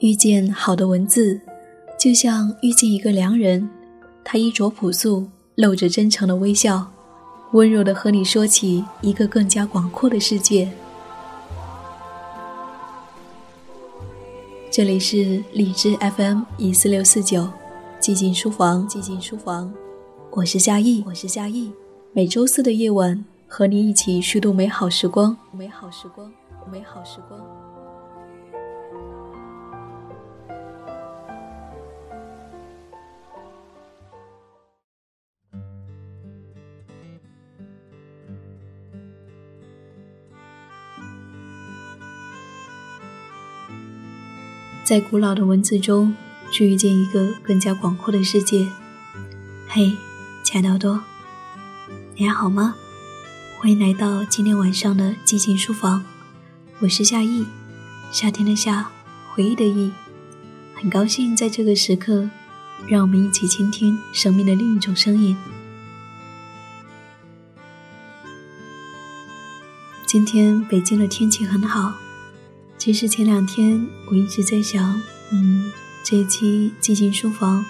遇见好的文字，就像遇见一个良人，他衣着朴素，露着真诚的微笑，温柔的和你说起一个更加广阔的世界。这里是荔枝 FM 一四六四九，寂静书房，寂静书房，我是夏意，我是夏意。每周四的夜晚，和你一起虚度美好时光，美好时光，美好时光。在古老的文字中，去遇见一个更加广阔的世界。嘿，亲爱的耳朵，你还好吗？欢迎来到今天晚上的寂静书房，我是夏意，夏天的夏，回忆的忆。很高兴在这个时刻，让我们一起倾听生命的另一种声音。今天北京的天气很好。其实前两天我一直在想，嗯，这一期寂静书房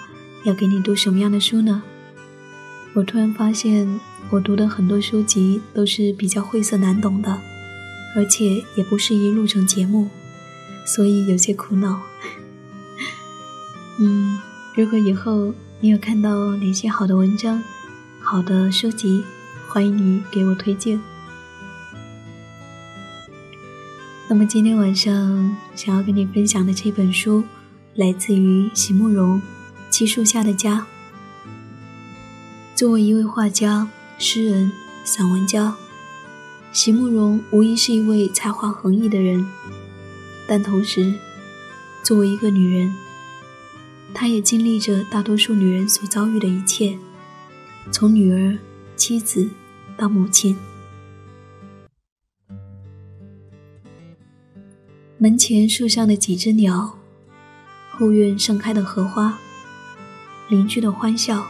要给你读什么样的书呢？我突然发现，我读的很多书籍都是比较晦涩难懂的，而且也不适宜录成节目，所以有些苦恼。嗯，如果以后你有看到哪些好的文章、好的书籍，欢迎你给我推荐。那么今天晚上想要跟你分享的这本书，来自于席慕容，《七树下的家》。作为一位画家、诗人、散文家，席慕容无疑是一位才华横溢的人。但同时，作为一个女人，她也经历着大多数女人所遭遇的一切，从女儿、妻子到母亲。门前树上的几只鸟，后院盛开的荷花，邻居的欢笑，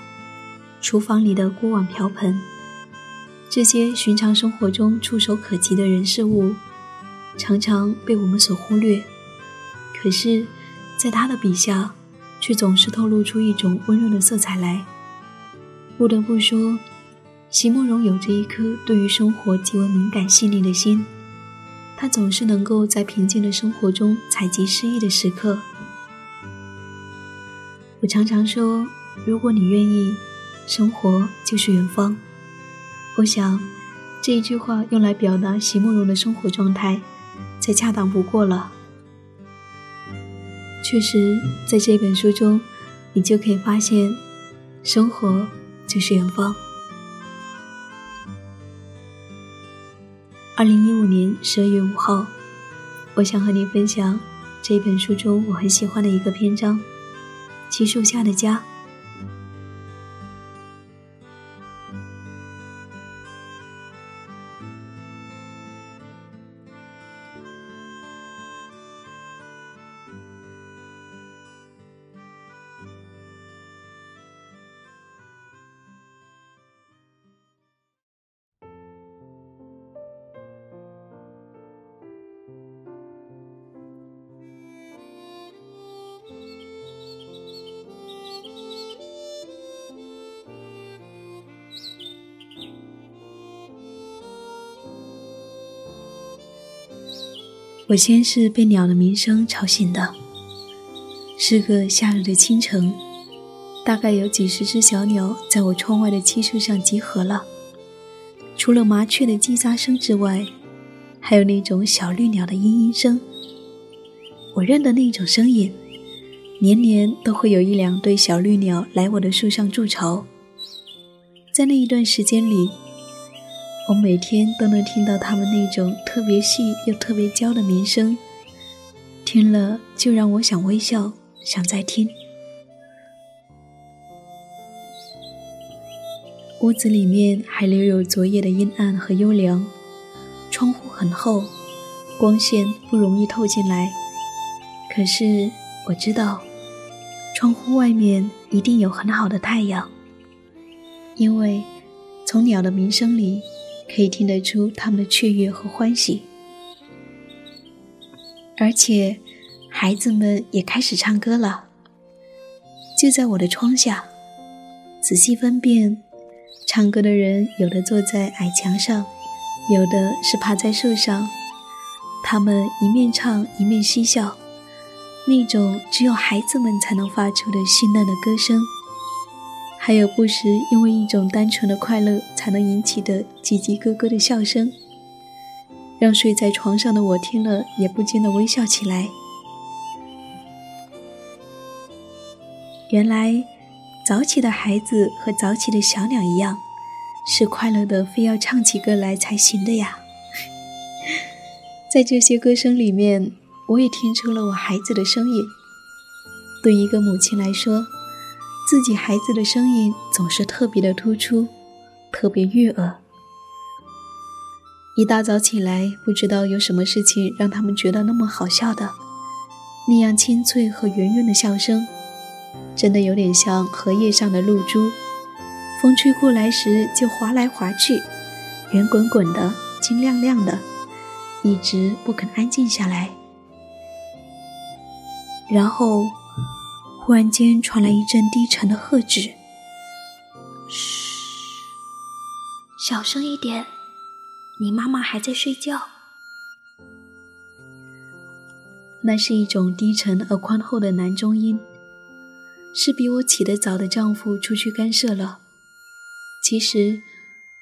厨房里的锅碗瓢盆，这些寻常生活中触手可及的人事物，常常被我们所忽略。可是，在他的笔下，却总是透露出一种温润的色彩来。不得不说，席慕容有着一颗对于生活极为敏感细腻的心。他总是能够在平静的生活中采集诗意的时刻。我常常说，如果你愿意，生活就是远方。我想，这一句话用来表达席慕容的生活状态，再恰当不过了。确实，在这本书中，你就可以发现，生活就是远方。二零一五年十二月五号，我想和你分享这本书中我很喜欢的一个篇章：奇树下的家。我先是被鸟的鸣声吵醒的，是个夏日的清晨，大概有几十只小鸟在我窗外的漆树上集合了。除了麻雀的叽喳声之外，还有那种小绿鸟的嘤嘤声。我认得那种声音，年年都会有一两对小绿鸟来我的树上筑巢。在那一段时间里。我每天都能听到它们那种特别细又特别娇的鸣声，听了就让我想微笑，想再听。屋子里面还留有昨夜的阴暗和幽凉，窗户很厚，光线不容易透进来。可是我知道，窗户外面一定有很好的太阳，因为从鸟的鸣声里。可以听得出他们的雀跃和欢喜，而且孩子们也开始唱歌了。就在我的窗下，仔细分辨，唱歌的人有的坐在矮墙上，有的是趴在树上。他们一面唱一面嬉笑，那种只有孩子们才能发出的绚烂的歌声。还有不时因为一种单纯的快乐才能引起的叽叽咯咯的笑声，让睡在床上的我听了也不禁的微笑起来。原来，早起的孩子和早起的小鸟一样，是快乐的，非要唱起歌来才行的呀。在这些歌声里面，我也听出了我孩子的声音。对一个母亲来说，自己孩子的声音总是特别的突出，特别悦耳。一大早起来，不知道有什么事情让他们觉得那么好笑的，那样清脆和圆润的笑声，真的有点像荷叶上的露珠，风吹过来时就滑来滑去，圆滚滚的，金亮亮的，一直不肯安静下来，然后。忽然间传来一阵低沉的喝止：“嘘，小声一点，你妈妈还在睡觉。”那是一种低沉而宽厚的男中音，是比我起得早的丈夫出去干涉了。其实，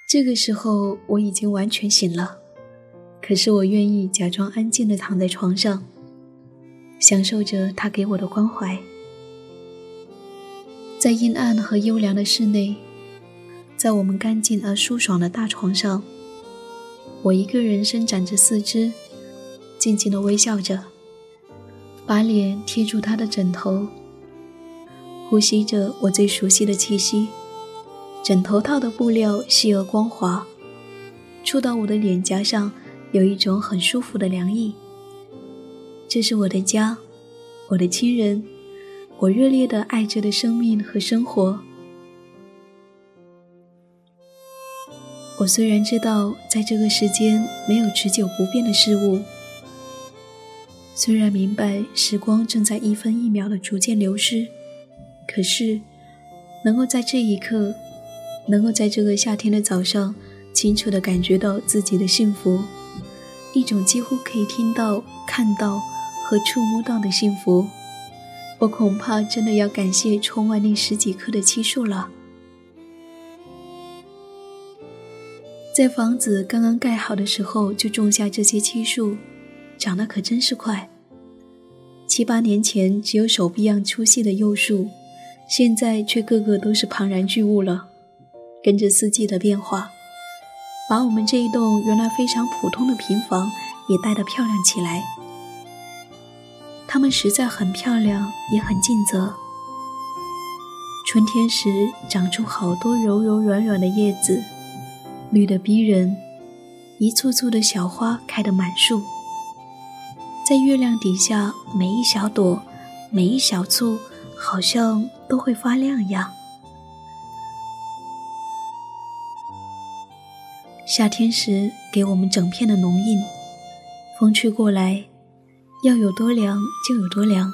这个时候我已经完全醒了，可是我愿意假装安静的躺在床上，享受着他给我的关怀。在阴暗和幽凉的室内，在我们干净而舒爽的大床上，我一个人伸展着四肢，静静地微笑着，把脸贴住他的枕头，呼吸着我最熟悉的气息。枕头套的布料细而光滑，触到我的脸颊上，有一种很舒服的凉意。这是我的家，我的亲人。我热烈的爱着的生命和生活。我虽然知道在这个世间没有持久不变的事物，虽然明白时光正在一分一秒的逐渐流失，可是能够在这一刻，能够在这个夏天的早上，清楚的感觉到自己的幸福，一种几乎可以听到、看到和触摸到的幸福。我恐怕真的要感谢窗外那十几棵的漆树了。在房子刚刚盖好的时候就种下这些漆树，长得可真是快。七八年前只有手臂样粗细的幼树，现在却个个都是庞然巨物了。跟着四季的变化，把我们这一栋原来非常普通的平房也带得漂亮起来。它们实在很漂亮，也很尽责。春天时长出好多柔柔软软的叶子，绿得逼人，一簇簇的小花开得满树。在月亮底下，每一小朵，每一小簇，好像都会发亮一样。夏天时给我们整片的浓荫，风吹过来。要有多凉就有多凉。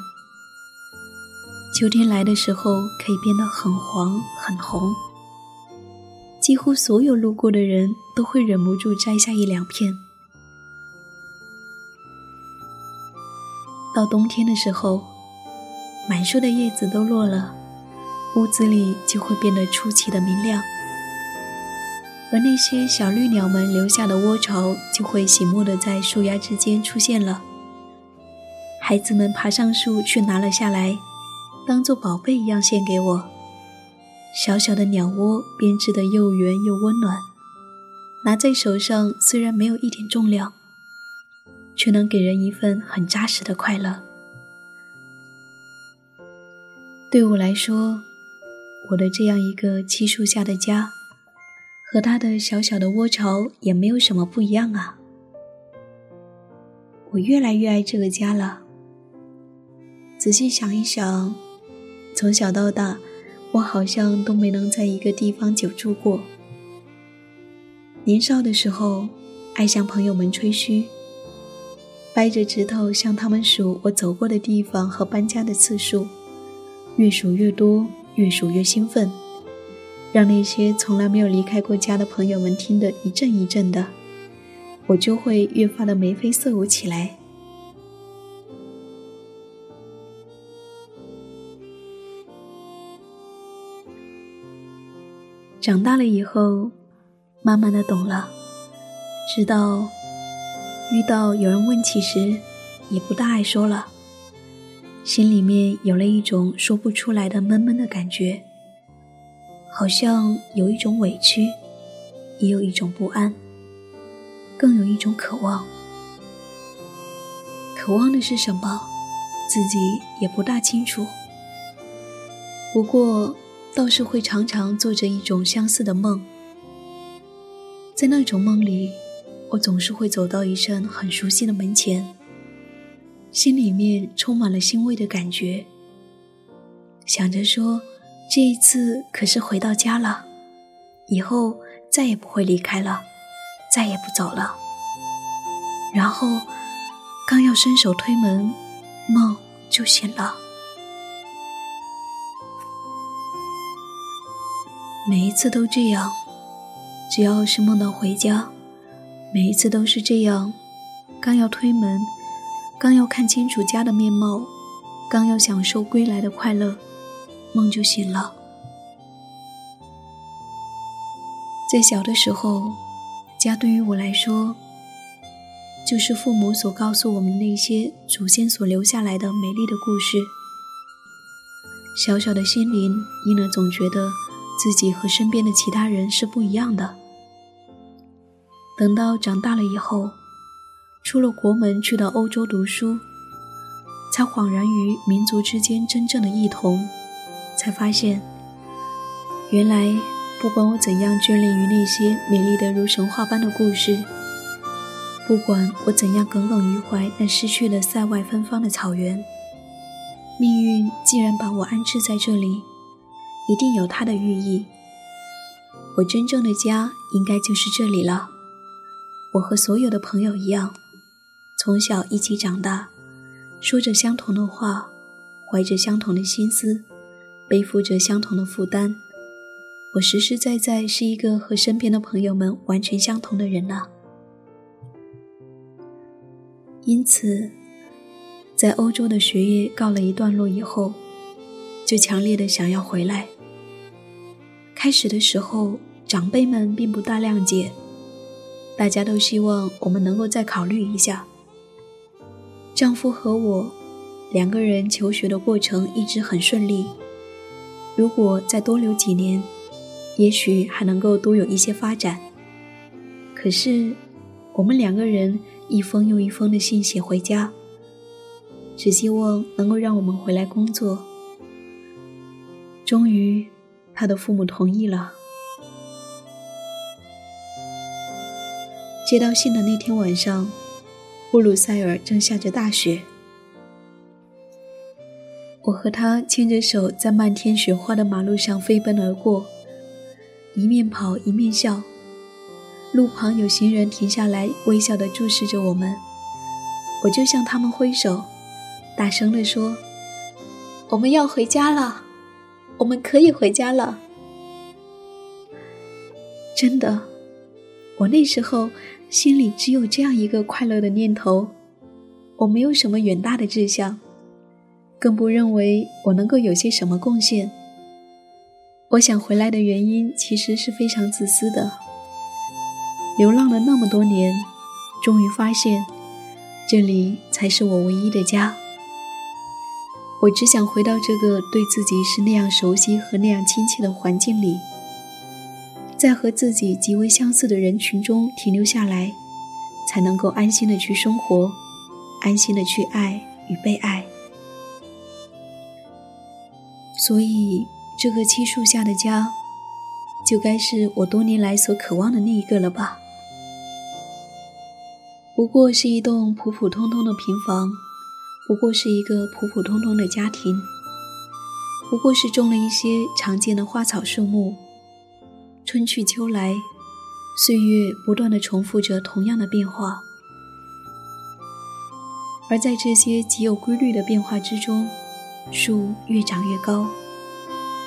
秋天来的时候，可以变得很黄很红，几乎所有路过的人都会忍不住摘下一两片。到冬天的时候，满树的叶子都落了，屋子里就会变得出奇的明亮，而那些小绿鸟们留下的窝巢就会醒目的在树丫之间出现了。孩子们爬上树去拿了下来，当做宝贝一样献给我。小小的鸟窝编织的又圆又温暖，拿在手上虽然没有一点重量，却能给人一份很扎实的快乐。对我来说，我的这样一个漆树下的家，和他的小小的窝巢也没有什么不一样啊。我越来越爱这个家了。仔细想一想，从小到大，我好像都没能在一个地方久住过。年少的时候，爱向朋友们吹嘘，掰着指头向他们数我走过的地方和搬家的次数，越数越多，越数越兴奋，让那些从来没有离开过家的朋友们听得一阵一阵的，我就会越发的眉飞色舞起来。长大了以后，慢慢的懂了，直到遇到有人问起时，也不大爱说了，心里面有了一种说不出来的闷闷的感觉，好像有一种委屈，也有一种不安，更有一种渴望。渴望的是什么，自己也不大清楚。不过。倒是会常常做着一种相似的梦，在那种梦里，我总是会走到一扇很熟悉的门前，心里面充满了欣慰的感觉，想着说这一次可是回到家了，以后再也不会离开了，再也不走了。然后刚要伸手推门，梦就醒了。每一次都这样，只要是梦到回家，每一次都是这样。刚要推门，刚要看清楚家的面貌，刚要享受归来的快乐，梦就醒了。在小的时候，家对于我来说，就是父母所告诉我们那些祖先所留下来的美丽的故事。小小的心灵，因而总觉得。自己和身边的其他人是不一样的。等到长大了以后，出了国门去到欧洲读书，才恍然于民族之间真正的异同，才发现，原来不管我怎样眷恋于那些美丽的如神话般的故事，不管我怎样耿耿于怀那失去了塞外芬芳的草原，命运既然把我安置在这里。一定有它的寓意。我真正的家应该就是这里了。我和所有的朋友一样，从小一起长大，说着相同的话，怀着相同的心思，背负着相同的负担。我实实在在是一个和身边的朋友们完全相同的人了。因此，在欧洲的学业告了一段落以后，就强烈的想要回来。开始的时候，长辈们并不大谅解，大家都希望我们能够再考虑一下。丈夫和我两个人求学的过程一直很顺利，如果再多留几年，也许还能够多有一些发展。可是，我们两个人一封又一封的信写回家，只希望能够让我们回来工作。终于。他的父母同意了。接到信的那天晚上，布鲁塞尔正下着大雪。我和他牵着手在漫天雪花的马路上飞奔而过，一面跑一面笑。路旁有行人停下来，微笑地注视着我们。我就向他们挥手，大声地说：“我们要回家了。”我们可以回家了。真的，我那时候心里只有这样一个快乐的念头，我没有什么远大的志向，更不认为我能够有些什么贡献。我想回来的原因其实是非常自私的。流浪了那么多年，终于发现，这里才是我唯一的家。我只想回到这个对自己是那样熟悉和那样亲切的环境里，在和自己极为相似的人群中停留下来，才能够安心的去生活，安心的去爱与被爱。所以，这个漆树下的家，就该是我多年来所渴望的那一个了吧？不过是一栋普普通通的平房。不过是一个普普通通的家庭，不过是种了一些常见的花草树木，春去秋来，岁月不断的重复着同样的变化。而在这些极有规律的变化之中，树越长越高，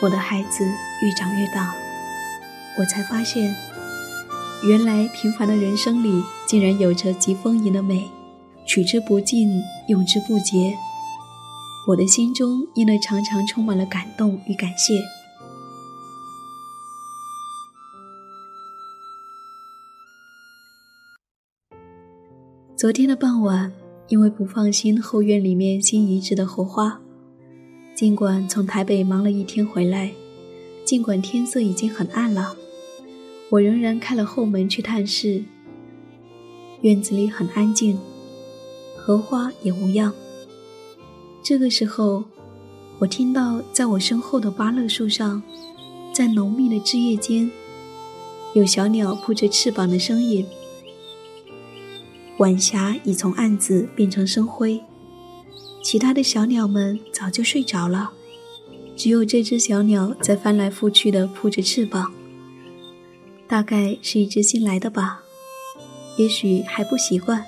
我的孩子越长越大，我才发现，原来平凡的人生里竟然有着极丰盈的美，取之不尽，永之不竭。我的心中因而常常充满了感动与感谢。昨天的傍晚，因为不放心后院里面新移植的荷花，尽管从台北忙了一天回来，尽管天色已经很暗了，我仍然开了后门去探视。院子里很安静，荷花也无恙。这个时候，我听到在我身后的芭乐树上，在浓密的枝叶间，有小鸟扑着翅膀的声音。晚霞已从暗紫变成深灰，其他的小鸟们早就睡着了，只有这只小鸟在翻来覆去的扑着翅膀。大概是一只新来的吧，也许还不习惯。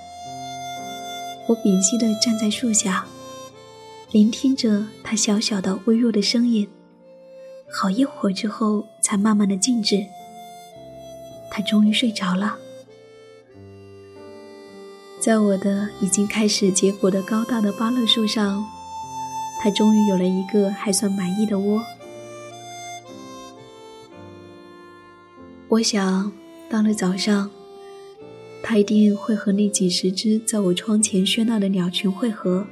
我屏息地站在树下。聆听着他小小的、微弱的声音，好一会儿之后，才慢慢的静止。他终于睡着了。在我的已经开始结果的高大的芭乐树上，他终于有了一个还算满意的窝。我想，到了早上，他一定会和那几十只在我窗前喧闹的鸟群汇合。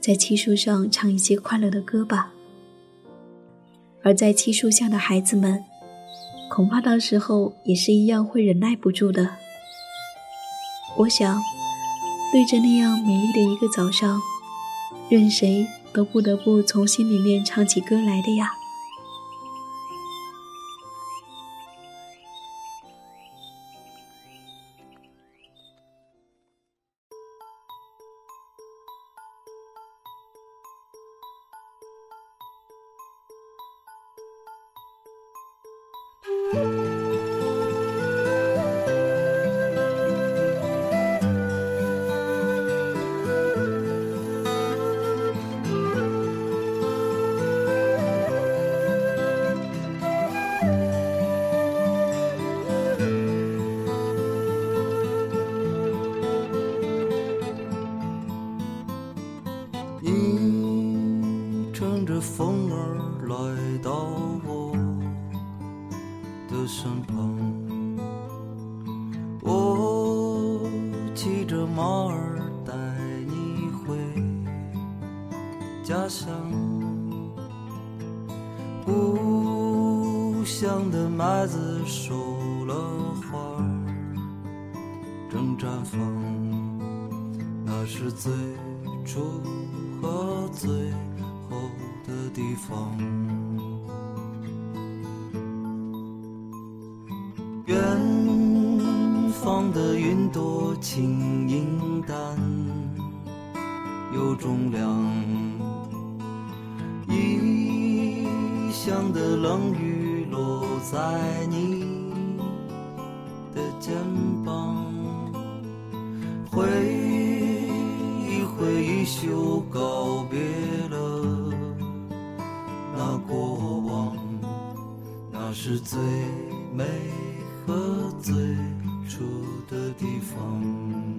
在漆树上唱一些快乐的歌吧，而在漆树下的孩子们，恐怕到时候也是一样会忍耐不住的。我想，对着那样美丽的一个早上，任谁都不得不从心里面唱起歌来的呀。身旁，我骑着马儿带你回家乡。故乡的麦子熟了花儿正绽放，那是最初和最后的地方。轻盈淡，有重量。异乡的冷雨落在你的肩膀，挥一挥衣袖，告别了那过往，那是最美和最住的地方。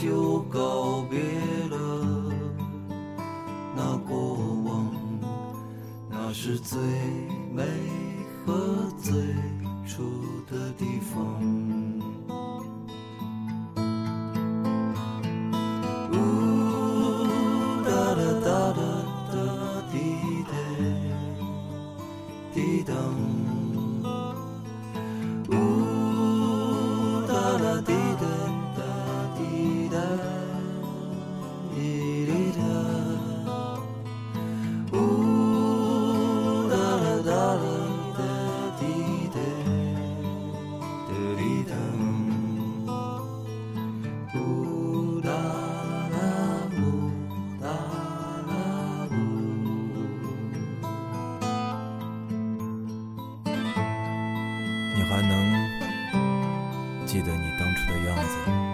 就，告别了那过往，那是最美和最。初的地方。还能记得你当初的样子？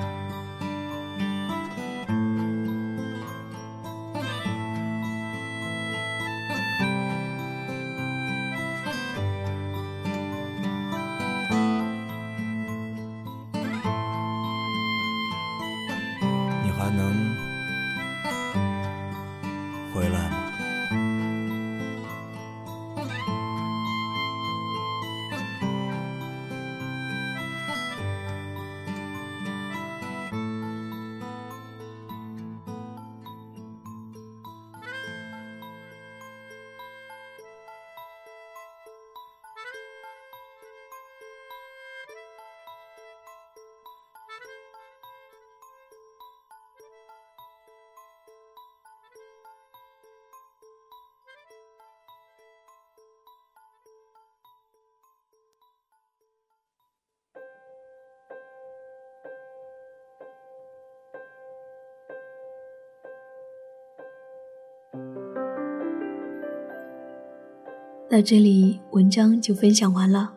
到这里，文章就分享完了。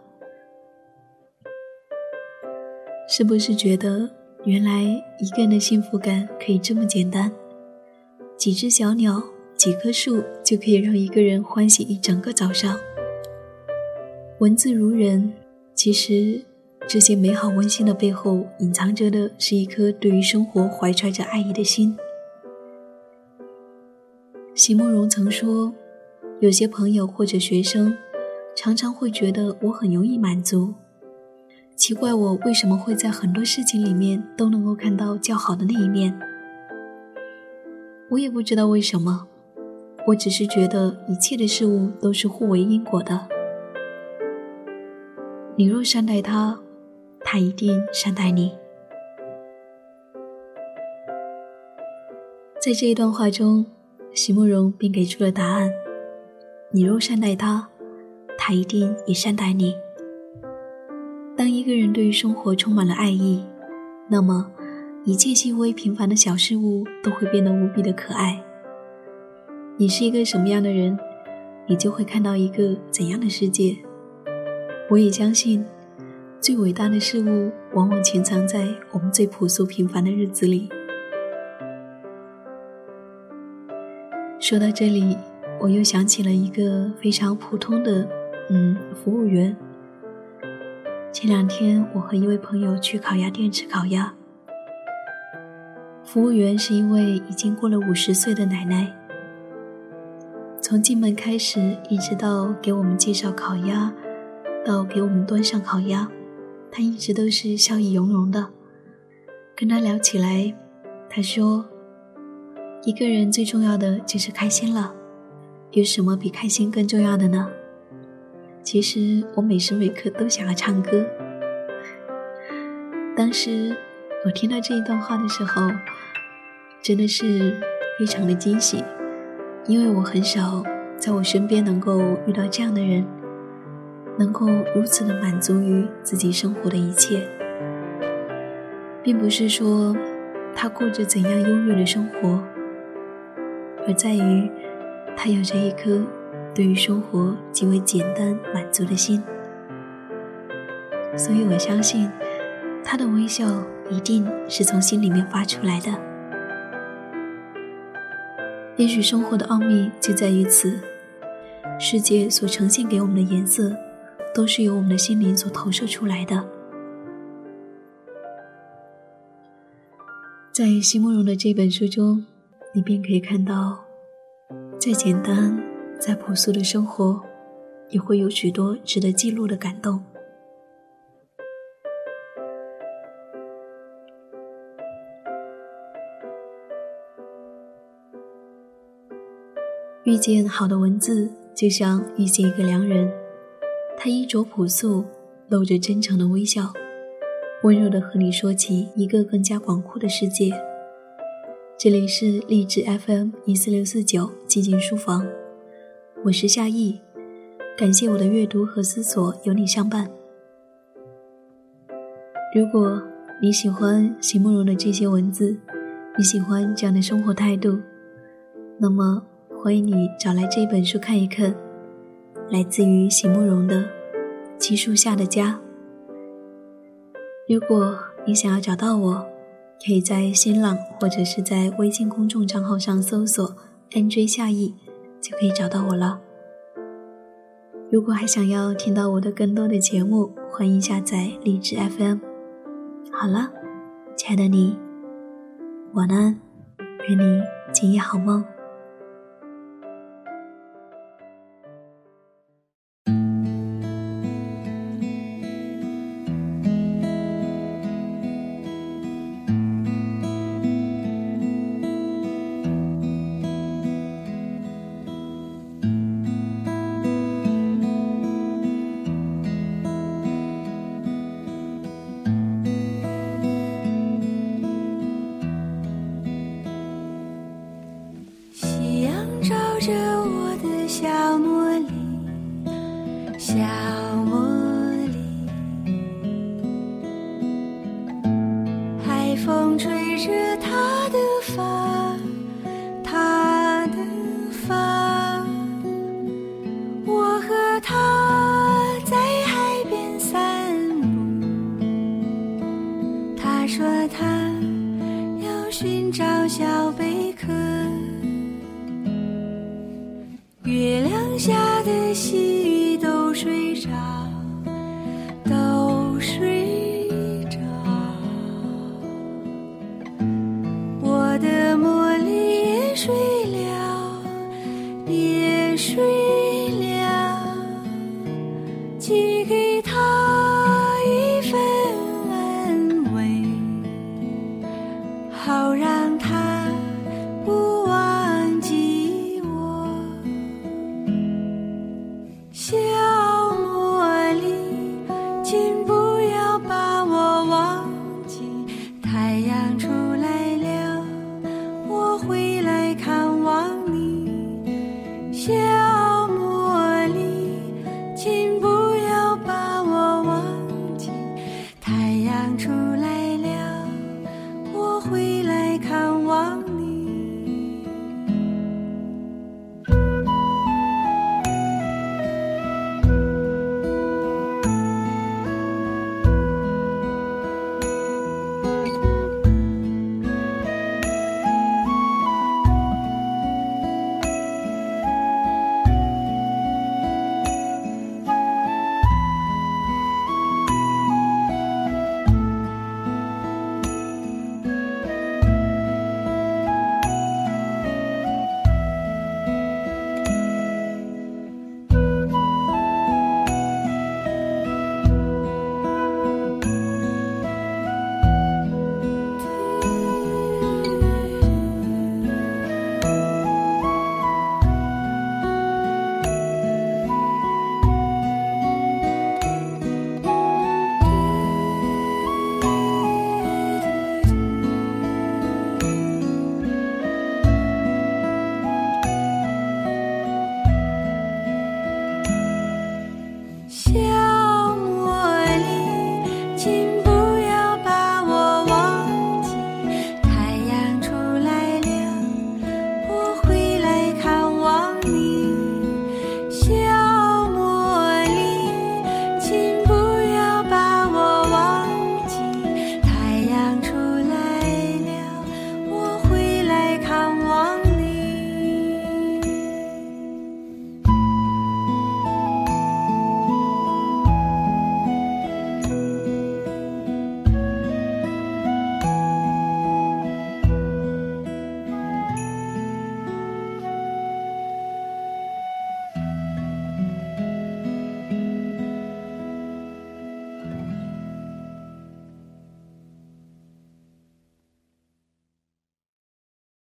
是不是觉得原来一个人的幸福感可以这么简单？几只小鸟，几棵树，就可以让一个人欢喜一整个早上。文字如人，其实这些美好温馨的背后，隐藏着的是一颗对于生活怀揣着爱意的心。席慕容曾说。有些朋友或者学生，常常会觉得我很容易满足，奇怪我为什么会在很多事情里面都能够看到较好的那一面。我也不知道为什么，我只是觉得一切的事物都是互为因果的。你若善待他，他一定善待你。在这一段话中，席慕容便给出了答案。你若善待他，他一定也善待你。当一个人对于生活充满了爱意，那么一切细微平凡的小事物都会变得无比的可爱。你是一个什么样的人，你就会看到一个怎样的世界。我也相信，最伟大的事物往往潜藏在我们最朴素平凡的日子里。说到这里。我又想起了一个非常普通的，嗯，服务员。前两天我和一位朋友去烤鸭店吃烤鸭，服务员是一位已经过了五十岁的奶奶。从进门开始，一直到给我们介绍烤鸭，到给我们端上烤鸭，她一直都是笑意融融的。跟她聊起来，她说：“一个人最重要的就是开心了。”有什么比开心更重要的呢？其实我每时每刻都想要唱歌。当时我听到这一段话的时候，真的是非常的惊喜，因为我很少在我身边能够遇到这样的人，能够如此的满足于自己生活的一切，并不是说他过着怎样优越的生活，而在于。他有着一颗对于生活极为简单满足的心，所以我相信他的微笑一定是从心里面发出来的。也许生活的奥秘就在于此，世界所呈现给我们的颜色，都是由我们的心灵所投射出来的。在席慕容的这本书中，你便可以看到。再简单、再朴素的生活，也会有许多值得记录的感动。遇见好的文字，就像遇见一个良人。他衣着朴素，露着真诚的微笑，温柔的和你说起一个更加广阔的世界。这里是励志 FM 一四六四九寂静书房，我是夏意，感谢我的阅读和思索有你相伴。如果你喜欢席慕容的这些文字，你喜欢这样的生活态度，那么欢迎你找来这本书看一看，来自于席慕容的《七树下的家》。如果你想要找到我，可以在新浪或者是在微信公众账号上搜索 “nj 夏意”，就可以找到我了。如果还想要听到我的更多的节目，欢迎下载荔枝 FM。好了，亲爱的你，晚安，愿你今夜好梦。追